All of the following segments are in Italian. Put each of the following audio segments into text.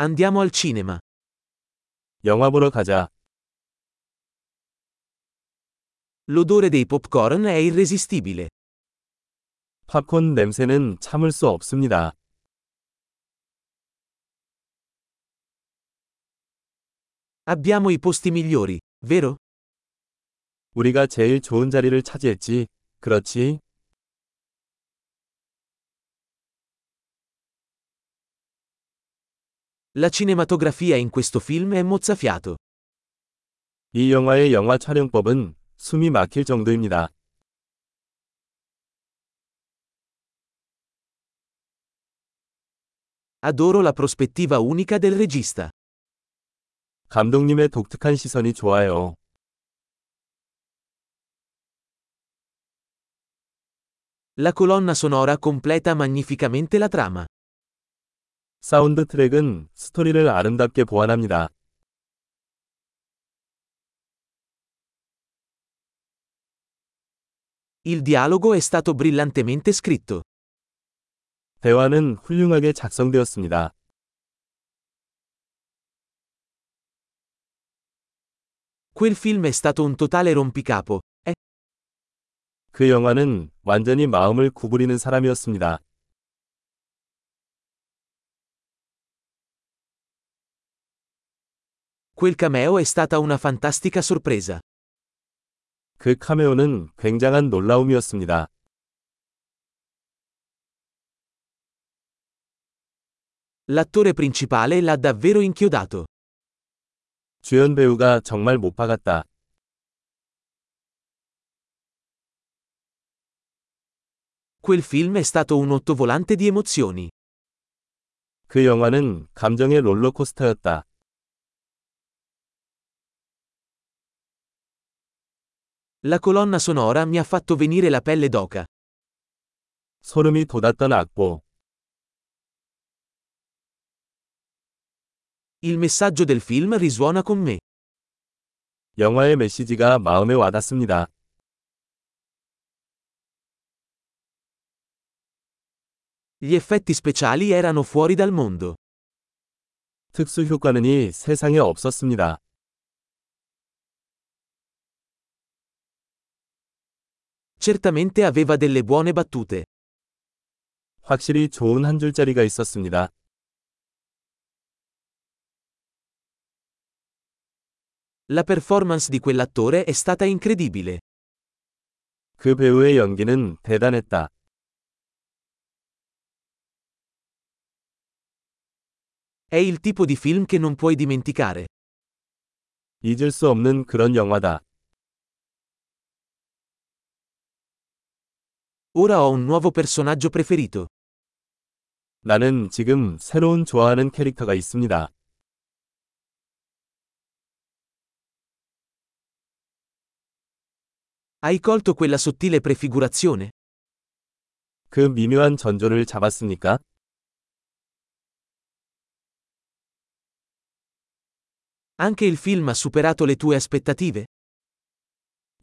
Andiamo al cinema. 영화 보러 가자. L'odore dei popcorn è irresistibile. 팝콘 냄새는 참을 수 없습니다. Abbiamo i posti migliori, vero? 우리가 제일 좋은 자리를 차지했지. 그렇지? La cinematografia in questo film è mozzafiato. 이 영화의 영화 촬영법은 숨이 막힐 정도입니다. Adoro la prospettiva unica del regista. 감독님의 독특한 시선이 좋아요. La colonna sonora completa magnificamente la trama. 사운드 트랙은 스토리를 아름답게 보완합니다. Il dialogo è stato brillantemente scritto. 대화는 훌륭하게 작성되었습니다. Quel film è stato un totale rompicapo. 그 영화는 완전히 마음을 구부리는 사람이었습니다. quel cameo è stata una fantastica sorpresa. 그 카메오는 굉장한 놀라움이었습니다. L'attore principale l'ha davvero inchiodato. 주연 배우가 정말 못 박았다. Quel film è stato un ottovolante di emozioni. 그 영화는 감정의 롤러코스터였다. La colonna sonora mi ha fatto venire la pelle d'oca. 소름이 돋았던 악보. Il messaggio del film risuona con me. 영화의 메시지가 마음에 와닿습니다. Gli effetti speciali erano fuori dal mondo. 특수 효과는 이 세상에 없었습니다. Certamente aveva delle buone battute. 확실히 좋은 한 줄짜리가 있었습니다. La performance di quell'attore è stata incredibile. 그 배우의 연기는 대단했다. È il tipo di film che non puoi dimenticare. 잊을 수 없는 그런 영화다. Ora ho un nuovo personaggio preferito. 나는 지금 새로운 좋아하는 캐릭터가 있습니다. Hai colto quella sottile prefigurazione? 그 미묘한 전조를 잡았습니까? Anche il film ha superato le tue aspettative?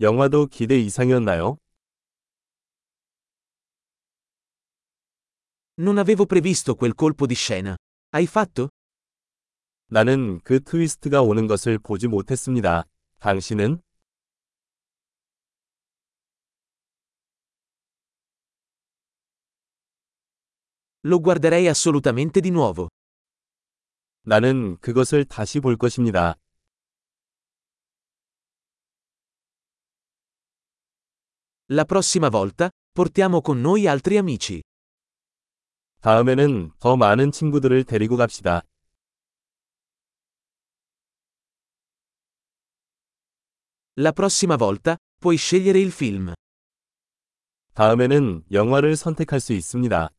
영화도 기대 이상이었나요? Non avevo previsto quel colpo di scena. Hai fatto? 나는 그 트위스트가 오는 것을 보지 못했습니다. 당신은? Lo guarderei assolutamente di nuovo. 나는 그것을 다시 볼 것입니다. La prossima volta, portiamo con noi altri amici. 다음에는 더 많은 친구들을 데리고 갑시다. La prossima volta, puoi scegliere il film. 다음에는 영화를 선택할 수 있습니다.